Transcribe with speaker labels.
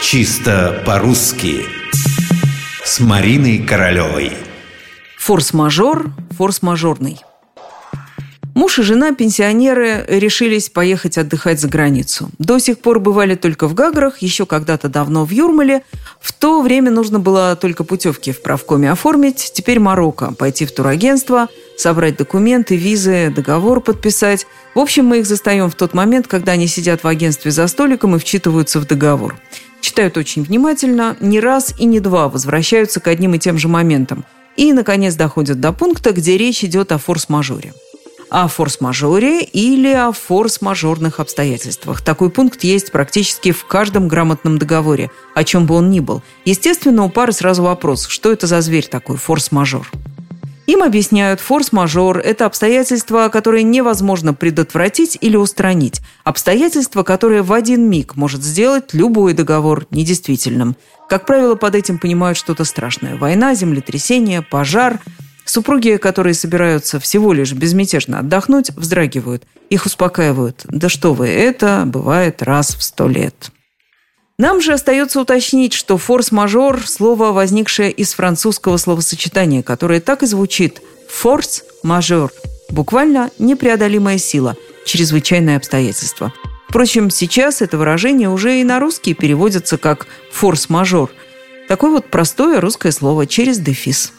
Speaker 1: Чисто по-русски С Мариной Королевой
Speaker 2: Форс-мажор, форс-мажорный Муж и жена, пенсионеры, решились поехать отдыхать за границу. До сих пор бывали только в Гаграх, еще когда-то давно в Юрмале. В то время нужно было только путевки в правкоме оформить. Теперь Марокко. Пойти в турагентство, собрать документы, визы, договор подписать. В общем, мы их застаем в тот момент, когда они сидят в агентстве за столиком и вчитываются в договор. Читают очень внимательно, не раз и не два возвращаются к одним и тем же моментам. И, наконец, доходят до пункта, где речь идет о форс-мажоре о форс-мажоре или о форс-мажорных обстоятельствах. Такой пункт есть практически в каждом грамотном договоре, о чем бы он ни был. Естественно, у пары сразу вопрос, что это за зверь такой форс-мажор? Им объясняют, форс-мажор – это обстоятельства, которые невозможно предотвратить или устранить. Обстоятельства, которые в один миг может сделать любой договор недействительным. Как правило, под этим понимают что-то страшное. Война, землетрясение, пожар – Супруги, которые собираются всего лишь безмятежно отдохнуть, вздрагивают. Их успокаивают. Да что вы, это бывает раз в сто лет. Нам же остается уточнить, что форс-мажор – слово, возникшее из французского словосочетания, которое так и звучит «форс-мажор» – буквально непреодолимая сила, чрезвычайное обстоятельство. Впрочем, сейчас это выражение уже и на русский переводится как «форс-мажор». Такое вот простое русское слово через дефис –